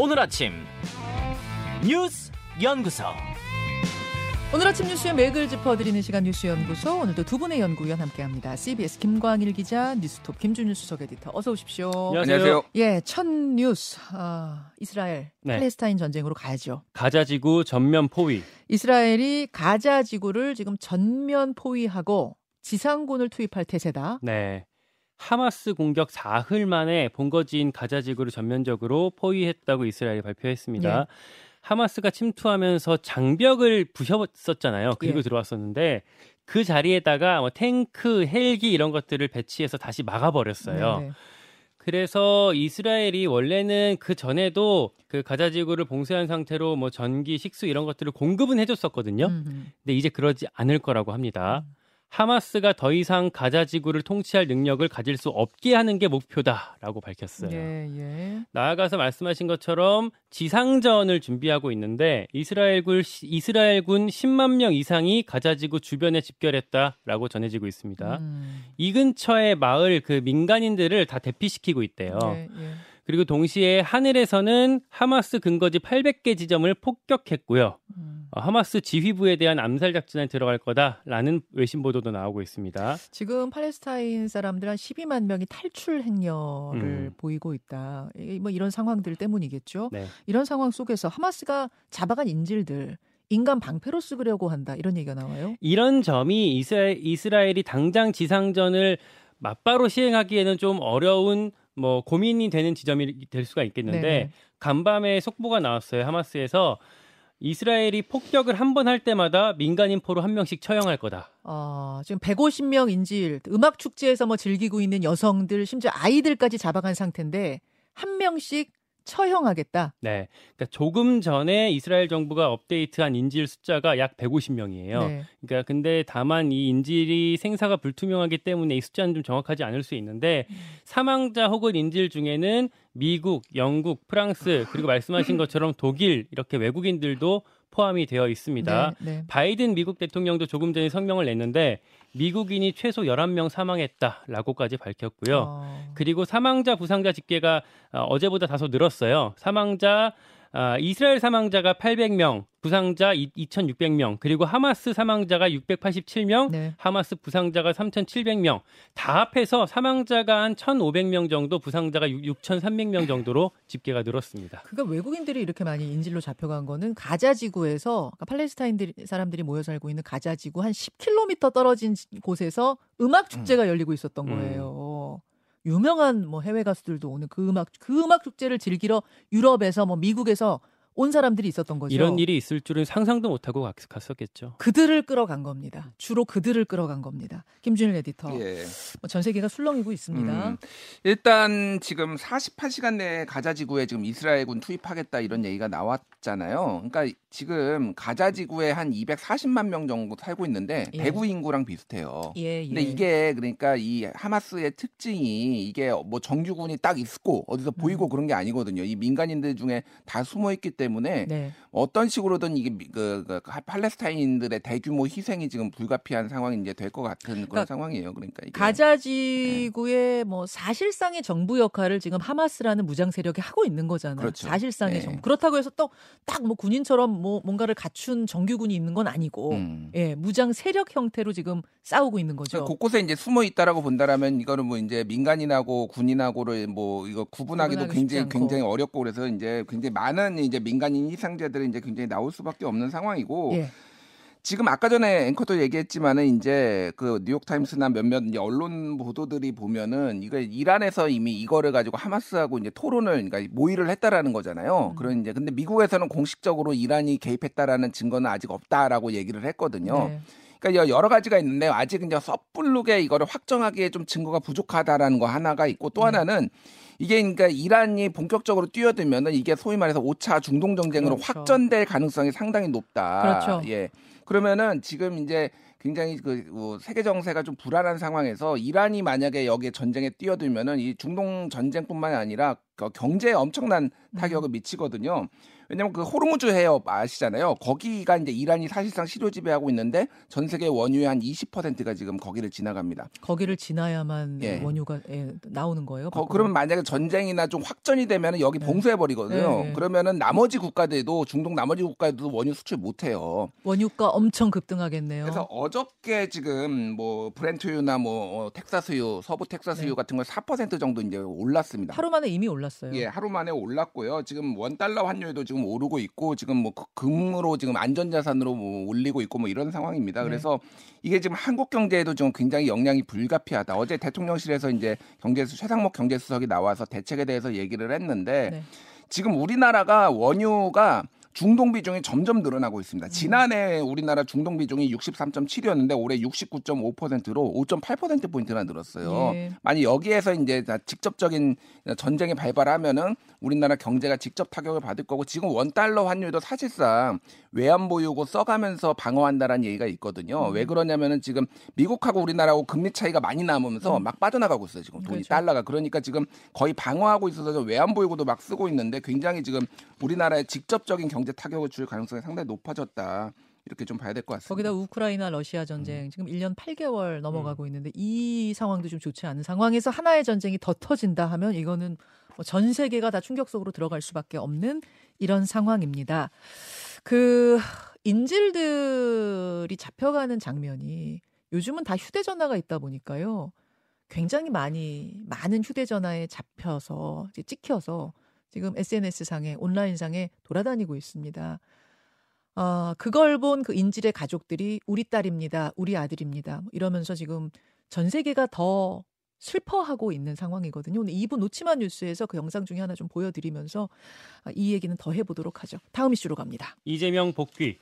오늘 아침 뉴스 연구소. 오늘 아침 뉴스의 맥을 짚어드리는 시간 뉴스 연구소 오늘도 두 분의 연구위원 함께합니다. CBS 김광일 기자, 뉴스톱 김준일 수석 에디터 어서 오십시오. 안녕하세요. 예, 첫 뉴스 아, 이스라엘 네. 팔레스타인 전쟁으로 가야죠. 가자지구 전면 포위. 이스라엘이 가자 지구를 지금 전면 포위하고 지상군을 투입할 태세다. 네. 하마스 공격 사흘 만에 본거지인 가자 지구를 전면적으로 포위했다고 이스라엘이 발표했습니다. 예. 하마스가 침투하면서 장벽을 부셨었잖아요. 그리고 예. 들어왔었는데 그 자리에다가 뭐 탱크, 헬기 이런 것들을 배치해서 다시 막아버렸어요. 네, 그래서 이스라엘이 원래는 그 전에도 그 가자 지구를 봉쇄한 상태로 뭐 전기, 식수 이런 것들을 공급은 해줬었거든요. 음, 근데 이제 그러지 않을 거라고 합니다. 하마스가 더 이상 가자 지구를 통치할 능력을 가질 수 없게 하는 게 목표다라고 밝혔어요. 예, 예. 나아가서 말씀하신 것처럼 지상전을 준비하고 있는데 이스라엘군 이스라엘군 10만 명 이상이 가자 지구 주변에 집결했다라고 전해지고 있습니다. 음, 이 근처의 마을 그 민간인들을 다 대피시키고 있대요. 예, 예. 그리고 동시에 하늘에서는 하마스 근거지 800개 지점을 폭격했고요. 음. 어, 하마스 지휘부에 대한 암살 작전에 들어갈 거다라는 외신 보도도 나오고 있습니다. 지금 팔레스타인 사람들 한 12만 명이 탈출 행렬을 음. 보이고 있다. 뭐 이런 상황들 때문이겠죠. 네. 이런 상황 속에서 하마스가 잡아간 인질들 인간 방패로 쓰려고 한다 이런 얘기가 나와요. 이런 점이 이스라엘, 이스라엘이 당장 지상전을 맞바로 시행하기에는 좀 어려운 뭐 고민이 되는 지점이 될 수가 있겠는데 네. 간밤에 속보가 나왔어요. 하마스에서 이스라엘이 폭격을 한 번 할 때마다 민간인 포로 한 명씩 처형할 거다. 어, 지금 150명 인질 음악 축제에서 뭐 즐기고 있는 여성들 심지어 아이들까지 잡아간 상태인데 한 명씩 처형하겠다. 네. 그러니까 조금 전에 이스라엘 정부가 업데이트한 인질 숫자가 약 150명이에요. 네. 그러니까 근데 다만 이 인질이 생사가 불투명하기 때문에 이 숫자는 좀 정확하지 않을 수 있는데 음. 사망자 혹은 인질 중에는 미국, 영국, 프랑스 그리고 말씀하신 것처럼 독일 이렇게 외국인들도 포함이 되어 있습니다. 네, 네. 바이든 미국 대통령도 조금 전에 성명을 냈는데 미국인이 최소 11명 사망했다라고까지 밝혔고요. 어, 그리고 사망자 부상자 집계가 어, 어제보다 다소 늘었어요. 사망자 아, 이스라엘 사망자가 800명, 부상자 2,600명, 그리고 하마스 사망자가 687명, 네. 하마스 부상자가 3,700명, 다 합해서 사망자가 한 1,500명 정도, 부상자가 6,300명 정도로 집계가 늘었습니다. 그러니까 외국인들이 이렇게 많이 인질로 잡혀간 거는 가자 지구에서 그러니까 팔레스타인 사람들이 모여 살고 있는 가자 지구 한 10km 떨어진 곳에서 음악 축제가 열리고 있었던 음. 거예요. 유명한 뭐 해외 가수들도 오는 그 음악 그 음악 축제를 즐기러 유럽에서 뭐 미국에서 온 사람들이 있었던 거죠. 이런 일이 있을 줄은 상상도 못하고 갔- 갔었겠죠. 그들을 끌어간 겁니다. 주로 그들을 끌어간 겁니다. 김준일 에디터. 예. 뭐전 세계가 술렁이고 있습니다. 음, 일단 지금 48시간 내에 가자 지구에 지금 이스라엘군 투입하겠다 이런 얘기가 나왔잖아요. 그러니까 지금 가자 지구에 한 240만 명 정도 살고 있는데 예. 대구 인구랑 비슷해요. 예, 예. 근데 이게 그러니까 이 하마스의 특징이 이게 뭐 정규군이 딱 있고 어디서 보이고 음. 그런 게 아니거든요. 이 민간인들 중에 다 숨어 있기 때문에 네. 어떤 식으로든 이게 미- 그, 그 팔레스타인들의 대규모 희생이 지금 불가피한 상황이 이제 될 것 같은 그런 그러니까 상황이에요. 그러니까 이게. 가자 지구의 뭐 사실상의 정부 역할을 지금 하마스라는 무장 세력이 하고 있는 거잖아요. 그렇죠. 사실상의 네. 정부. 그렇다고 해서 또 딱 뭐 군인처럼 뭐 뭔가를 갖춘 정규군이 있는 건 아니고 음. 예, 무장 세력 형태로 지금 싸우고 있는 거죠. 그러니까 곳곳에 이제 숨어 있다라고 본다라면 이거는 뭐 이제 민간인하고 군인하고를 뭐 이거 구분하기도 굉장히 않고. 굉장히 어렵고 그래서 이제 굉장히 많은 이제 민간인 희생자들이 이제 굉장히 나올 수밖에 없는 상황이고 예. 지금 아까 전에 앵커도 얘기했지만은 이제 그 뉴욕 타임스나 몇몇 언론 보도들이 보면은 이거 이란에서 이미 이거를 가지고 하마스하고 이제 토론을 그러니까 모의를 했다라는 거잖아요. 음. 그런 이제 근데 미국에서는 공식적으로 이란이 개입했다라는 증거는 아직 없다라고 얘기를 했거든요. 네. 그러니까 여러 가지가 있는데 아직 이제 섣부르게 이거를 확정하기에 좀 증거가 부족하다라는 거 하나가 있고 또 네. 하나는 이게 그러니까 이란이 본격적으로 뛰어들면은 이게 소위 말해서 5차 중동 정쟁으로 그렇죠. 확전될 가능성이 상당히 높다. 그렇죠. 예. 그러면은 지금 이제 굉장히 그 어, 세계 정세가 좀 불안한 상황에서 이란이 만약에 여기에 전쟁에 뛰어들면은 이 중동 전쟁뿐만이 아니라 그 경제에 엄청난 타격을 미치거든요. 왜냐면 그 호르무즈 해협 아시잖아요. 거기가 이제 이란이 사실상 시료 지배하고 있는데 전 세계 원유의 한 20%가 지금 거기를 지나갑니다. 거기를 지나야만 예. 원유가 예, 나오는 거예요. 거? 그러면 만약에 전쟁이나 좀 확전이 되면 여기 네. 봉쇄해 버리거든요. 네, 네. 그러면은 나머지 국가들도 중동 나머지 국가들도 원유 수출 못 해요. 원유가 엄청 급등하겠네요. 그래서 어저께 지금 뭐 브렌트유나 뭐 어, 텍사스유, 서부 텍사스유 네. 같은 거4% 정도 이제 올랐습니다. 하루 만에 이미 올랐어요. 예, 하루 만에 올랐고요. 지금 원 달러 환율도 지금 오르고 있고 지금 뭐 그- 금으로 지금 안전자산으로 뭐 올리고 있고 뭐 이런 상황입니다. 네. 그래서 이게 지금 한국 경제에도 좀 굉장히 영향이 불가피하다. 어제 대통령실에서 이제 경제수 최상목 경제수석이 나와서 대책에 대해서 얘기를 했는데 네. 지금 우리나라가 원유가 중동 비중이 점점 늘어나고 음. 있습니다. 지난해 우리나라 중동 비중이 63.7이었는데 올해 69.5%로 5.8% 포인트나 늘었어요. 예. 만약 여기에서 이제 다 직접적인 전쟁이 발발하면은 우리나라 경제가 직접 타격을 받을 거고 지금 원 달러 환율도 사실상 외환 보유고 써가면서 방어한다라는 얘기가 있거든요. 음. 왜 그러냐면은 지금 미국하고 우리나라하고 금리 차이가 많이 나면서 음. 막 빠져나가고 있어요. 지금 돈이 그렇죠. 달러가 그러니까 지금 거의 방어하고 있어서 좀 외환 보유고도 막 쓰고 있는데 굉장히 지금 우리나라에 직접적인 경제 타격을 줄 가능성이 상당히 높아졌다. 이렇게 좀 봐야 될 것 같습니다. 거기다 우크라이나 러시아 전쟁 음. 지금 1년 8개월 넘어가고 있는데 이 상황도 좀 좋지 않은 상황에서 하나의 전쟁이 더 터진다 하면 이거는 뭐전 세계가 다 충격 속으로 들어갈 수밖에 없는 이런 상황입니다. 그 인질들이 잡혀가는 장면이 요즘은 다 휴대전화가 있다 보니까요. 굉장히 많이 많은 휴대전화에 잡혀서 찍혀서 지금 SNS 상에 온라인 상에 돌아다니고 있습니다. 어, 그걸 본 그 인질의 가족들이 우리 딸입니다. 우리 아들입니다. 뭐 이러면서 지금 전 세계가 더 슬퍼하고 있는 상황이거든요. 오늘 2부 놓치만 뉴스에서 그 영상 중에 하나 좀 보여드리면서 아, 이 얘기는 더 해보도록 하죠. 다음 이슈로 갑니다. 이재명 복귀.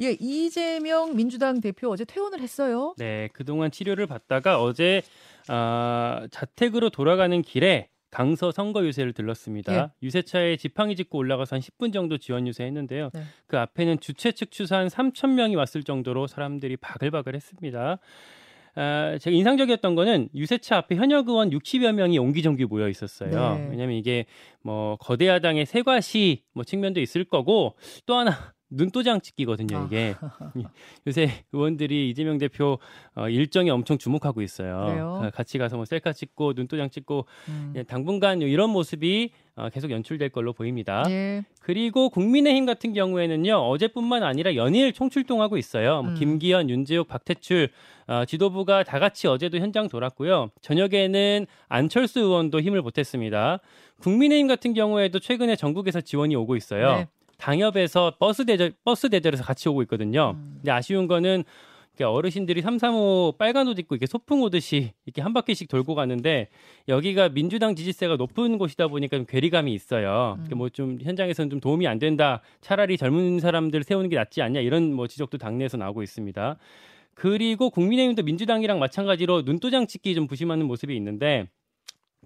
예, 이재명 민주당 대표 어제 퇴원을 했어요. 네, 그동안 치료를 받다가 어제 아, 자택으로 돌아가는 길에 강서 선거 유세를 들렀습니다. 예. 유세차에 지팡이 짚고 올라가서 한 10분 정도 지원 유세했는데요. 네. 그 앞에는 주최 측 추산 3천 명이 왔을 정도로 사람들이 바글바글했습니다. 아, 제가 인상적이었던 거는 유세차 앞에 현역 의원 60여 명이 옹기종기 모여 있었어요. 네. 왜냐하면 이게 뭐 거대 야당의 세과시 뭐 측면도 있을 거고 또 하나 눈도장 찍기거든요. 아. 이게 요새 의원들이 이재명 대표 어, 일정에 엄청 주목하고 있어요. 그래요? 가- 같이 가서 뭐 셀카 찍고 눈도장 찍고 음. 예, 당분간 이런 모습이 어, 계속 연출될 걸로 보입니다. 예. 그리고 국민의힘 같은 경우에는요 어제뿐만 아니라 연일 총출동하고 있어요. 뭐 음. 김기현, 윤재욱, 박태출 어, 지도부가 다 같이 어제도 현장 돌았고요. 저녁에는 안철수 의원도 힘을 보탰습니다. 국민의힘 같은 경우에도 최근에 전국에서 지원이 오고 있어요. 네. 당협에서 버스 대절 버스 대절에서 같이 오고 있거든요. 음. 근데 아쉬운 거는 어르신들이 335 빨간 옷 입고 이렇게 소풍 오듯이 이렇게 한 바퀴씩 돌고 가는데 여기가 민주당 지지세가 높은 곳이다 보니까 좀 괴리감이 있어요. 음. 뭐좀 현장에서는 좀 도움이 안 된다. 차라리 젊은 사람들 세우는 게 낫지 않냐 이런 뭐 지적도 당내에서 나오고 있습니다. 그리고 국민의힘도 민주당이랑 마찬가지로 눈도장 찍기 좀 부심하는 모습이 있는데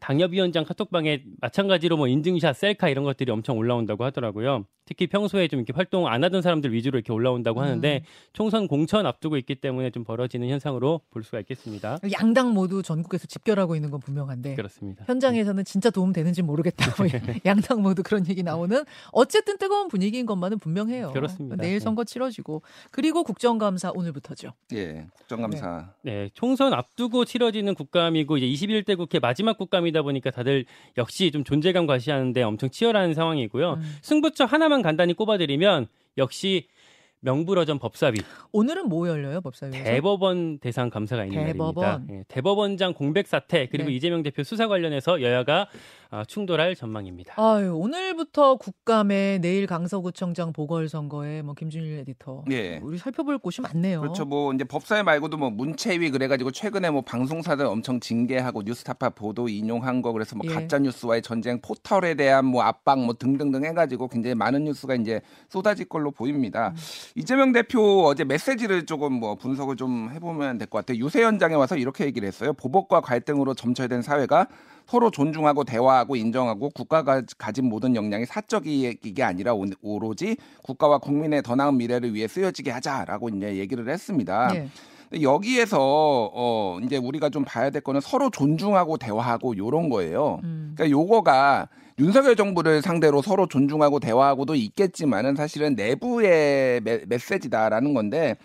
당협위원장 카톡방에 마찬가지로 뭐 인증샷, 셀카 이런 것들이 엄청 올라온다고 하더라고요. 특히 평소에 좀 이렇게 활동 안 하던 사람들 위주로 이렇게 올라온다고 하는데 음. 총선 공천 앞두고 있기 때문에 좀 벌어지는 현상으로 볼 수가 있겠습니다. 양당 모두 전국에서 집결하고 있는 건 분명한데 그렇습니다. 현장에서는 진짜 도움 되는지 모르겠다. 뭐 양당 모두 그런 얘기 나오는 어쨌든 뜨거운 분위기인 것만은 분명해요. 그렇습니다. 내일 네. 선거 치러지고 그리고 국정감사 오늘부터죠. 예, 국정감사. 네, 총선 앞두고 치러지는 국감이고 이제 21대 국회 마지막 국감이다 보니까 다들 역시 좀 존재감 과시하는데 엄청 치열한 상황이고요. 음. 승부처 하나만 간단히 꼽아드리면 역시 명불허전 법사위 오늘은 뭐 열려요 법사위에서? 대법원 대상 감사가 있는 대법원. 날입니다. 예, 대법원장 공백 사태 그리고 네. 이재명 대표 수사 관련해서 여야가 아, 충돌할 전망입니다. 아유 오늘부터 국감에 내일 강서구청장 보궐선거에 뭐 김준일 에디터 예. 우리 살펴볼 곳이 많네요. 그렇죠. 뭐 이제 법사위 말고도 뭐 문체위 그래가지고 최근에 뭐 방송사들 엄청 징계하고 뉴스타파 보도 인용한 거 그래서 뭐 예. 가짜 뉴스와의 전쟁 포털에 대한 뭐 압박 뭐 등등등 해가지고 굉장히 많은 뉴스가 이제 쏟아질 걸로 보입니다. 음. 이재명 대표 어제 메시지를 조금 뭐 분석을 좀 해보면 될 것 같아요. 유세 현장에 와서 이렇게 얘기를 했어요. 보복과 갈등으로 점철된 사회가 서로 존중하고 대화하고 인정하고 국가가 가진 모든 역량이 사적 이익이 아니라 오- 오로지 국가와 국민의 더 나은 미래를 위해 쓰여지게 하자라고 이제 얘기를 했습니다. 예. 근데 여기에서 어 이제 우리가 좀 봐야 될 거는 서로 존중하고 대화하고 요런 거예요. 음. 그러니까 요거가 윤석열 정부를 상대로 서로 존중하고 대화하고도 있겠지만은 사실은 내부의 메, 메시지다라는 건데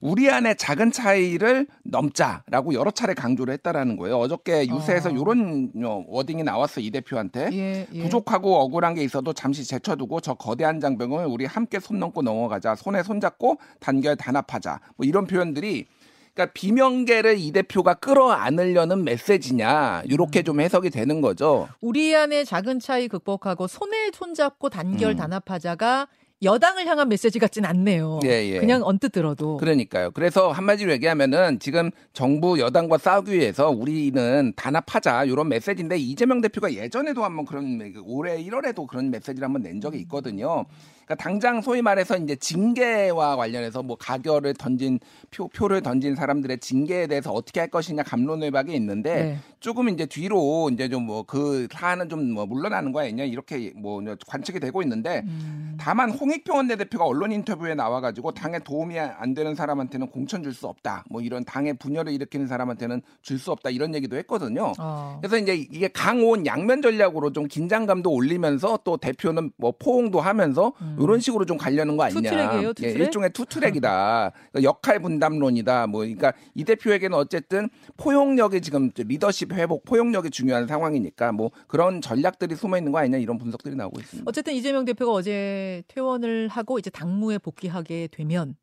우리 안에 작은 차이를 넘자라고 여러 차례 강조를 했다라는 거예요. 어저께 유세에서 어. 이런 워딩이 나왔어 이 대표한테. 예, 예. 부족하고 억울한 게 있어도 잠시 제쳐두고 저 거대한 장병을 우리 함께 손 넘고 넘어가자. 손에 손 잡고 단결 단합하자. 뭐 이런 표현들이 그러니까 비명계를 이 대표가 끌어안으려는 메시지냐 이렇게 좀 해석이 되는 거죠. 우리 안의 작은 차이 극복하고 손에 손잡고 단결 음. 단합하자가 여당을 향한 메시지 같진 않네요. 예, 예. 그냥 언뜻 들어도. 그러니까요. 그래서 한마디로 얘기하면은 지금 정부 여당과 싸우기 위해서 우리는 단합하자 이런 메시지인데 이재명 대표가 예전에도 한번 그런 올해 1월에도 그런 메시지를 한번 낸 적이 있거든요. 그러니까 당장 소위 말해서 이제 징계와 관련해서 뭐 가결을 던진 표, 표를 던진 사람들의 징계에 대해서 어떻게 할 것이냐 감론을박이 있는데 네. 조금 이제 뒤로 이제 좀 뭐 그 사안은 좀 뭐 물러나는 거 아니냐 이렇게 뭐 관측이 되고 있는데 음. 다만 홍익표 원내대표가 언론 인터뷰에 나와가지고 당에 도움이 안 되는 사람한테는 공천 줄 수 없다. 뭐 이런 당의 분열을 일으키는 사람한테는 줄 수 없다. 이런 얘기도 했거든요. 어. 그래서 이제 이게 강온 양면 전략으로 좀 긴장감도 올리면서 또 대표는 뭐 포옹도 하면서 이런 식으로 좀 가려는 거 아니냐. 음. 투트랙이에요, 투트랙? 예, 일종의 투트랙이다. 그러니까 역할 분담론이다. 뭐 그러니까 이 대표에게는 어쨌든 포용력이 지금 리더십 회복, 포용력이 중요한 상황이니까 뭐 그런 전략들이 숨어 있는 거 아니냐 이런 분석들이 나오고 있습니다. 어쨌든 이재명 대표가 어제 퇴원을 하고 이제 당무에 복귀하게 되면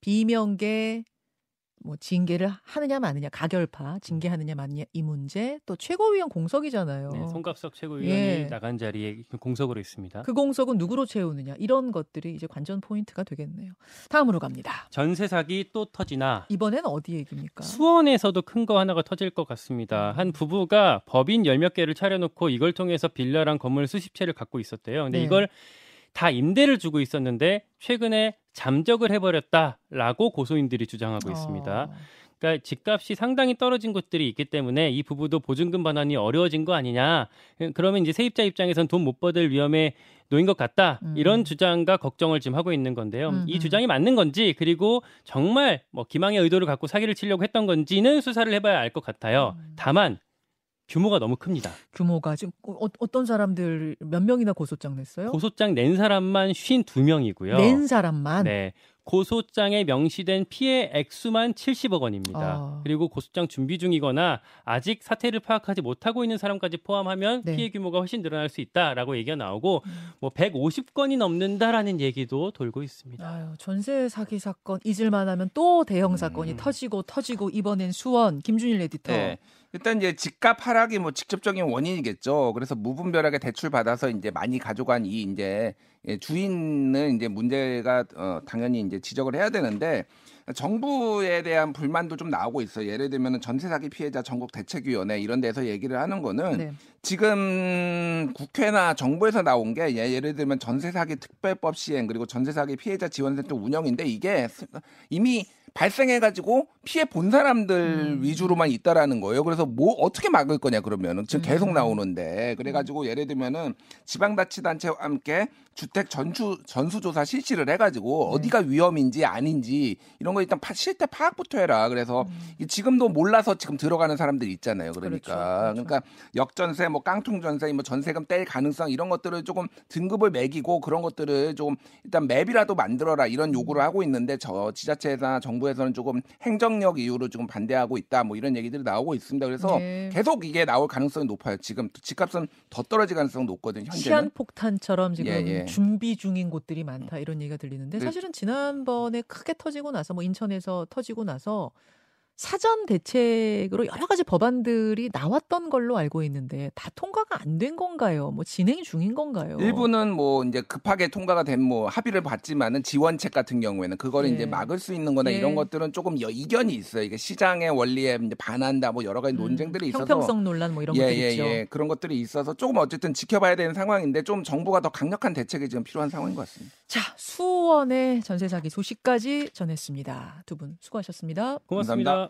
비명계 뭐 징계를 하느냐 마느냐 가결파 징계하느냐 마느냐 이 문제 또 최고위원 공석이잖아요. 네, 송갑석 최고위원이 예. 나간 자리에 공석으로 있습니다. 그 공석은 누구로 채우느냐 이런 것들이 이제 관전 포인트가 되겠네요. 다음으로 갑니다. 전세 사기 또 터지나 이번엔 어디 얘기입니까? 수원에서도 큰 거 하나가 터질 것 같습니다. 한 부부가 법인 열몇 개를 차려놓고 이걸 통해서 빌라랑 건물 수십 채를 갖고 있었대요. 근데 네. 이걸 다 임대를 주고 있었는데 최근에 잠적을 해버렸다라고 고소인들이 주장하고 있습니다. 어. 그러니까 집값이 상당히 떨어진 곳들이 있기 때문에 이 부부도 보증금 반환이 어려워진 거 아니냐. 그러면 이제 세입자 입장에선 돈 못 받을 위험에 놓인 것 같다. 음. 이런 주장과 걱정을 지금 하고 있는 건데요. 음, 이 음. 주장이 맞는 건지 그리고 정말 뭐 기망의 의도를 갖고 사기를 치려고 했던 건지는 수사를 해봐야 알 것 같아요. 음. 다만 규모가 너무 큽니다. 규모가 지금 어, 어떤 사람들 몇 명이나 고소장 냈어요? 고소장 낸 사람만 52명이고요. 낸 사람만 네. 고소장에 명시된 피해 액수만 70억 원입니다. 아. 그리고 고소장 준비 중이거나 아직 사태를 파악하지 못하고 있는 사람까지 포함하면 네. 피해 규모가 훨씬 늘어날 수 있다라고 얘기가 나오고 음. 뭐 150건이 넘는다라는 얘기도 돌고 있습니다. 아유, 전세 사기 사건 잊을만하면 또 대형 사건이 음. 터지고 터지고 이번엔 수원 김준일 에디터. 네. 일단 이제 집값 하락이 뭐 직접적인 원인이겠죠. 그래서 무분별하게 대출 받아서 이제 많이 가져간 이 이제 예, 주인은 이제 문제가 어, 당연히 이제 지적을 해야 되는데 정부에 대한 불만도 좀 나오고 있어요. 예를 들면 전세 사기 피해자 전국 대책위원회 이런 데서 얘기를 하는 거는 네. 지금 국회나 정부에서 나온 게 예, 예를 들면 전세 사기 특별법 시행 그리고 전세 사기 피해자 지원센터 운영인데 이게 이미 발생해가지고 피해 본 사람들 음. 위주로만 있다라는 거예요. 그래서 뭐 어떻게 막을 거냐 그러면은 지금 계속 음. 나오는데 그래가지고 예를 들면은 지방자치단체와 함께 주택 전수 전수조사 실시를 해가지고 네. 어디가 위험인지 아닌지 이런 거 일단 파, 실태 파악부터 해라. 그래서 음. 이 지금도 몰라서 지금 들어가는 사람들이 있잖아요. 그러니까 그렇죠, 그렇죠. 그러니까 역전세, 뭐 깡통전세, 뭐 전세금 뗄 가능성 이런 것들을 조금 등급을 매기고 그런 것들을 조금 일단 맵이라도 만들어라 이런 요구를 하고 있는데 저 지자체나 정부 에서는 조금 행정력 이유로 조금 반대하고 있다 뭐 이런 얘기들이 나오고 있습니다. 그래서 네. 계속 이게 나올 가능성이 높아요. 지금 집값은 더 떨어질 가능성이 높거든요. 현재는. 시한폭탄처럼 지금 예, 예. 준비 중인 곳들이 많다 이런 얘기가 들리는데 네. 사실은 지난번에 크게 터지고 나서 뭐 인천에서 터지고 나서 사전 대책으로 여러 가지 법안들이 나왔던 걸로 알고 있는데 다 통과가 안 된 건가요? 뭐 진행 중인 건가요? 일부는 뭐 이제 급하게 통과가 된 뭐 합의를 받지만은 지원책 같은 경우에는 그거를 예. 이제 막을 수 있는 거나 예. 이런 것들은 조금 여- 이견이 있어요. 이게 시장의 원리에 이제 반한다 뭐 여러 가지 음, 논쟁들이 있어서 형평성 논란 뭐 이런 예, 것들 예, 있죠. 예. 그런 것들이 있어서 조금 어쨌든 지켜봐야 되는 상황인데 좀 정부가 더 강력한 대책이 지금 필요한 상황인 것 같습니다. 자, 수원의 전세 사기 소식까지 전했습니다. 두 분 수고하셨습니다. 고맙습니다.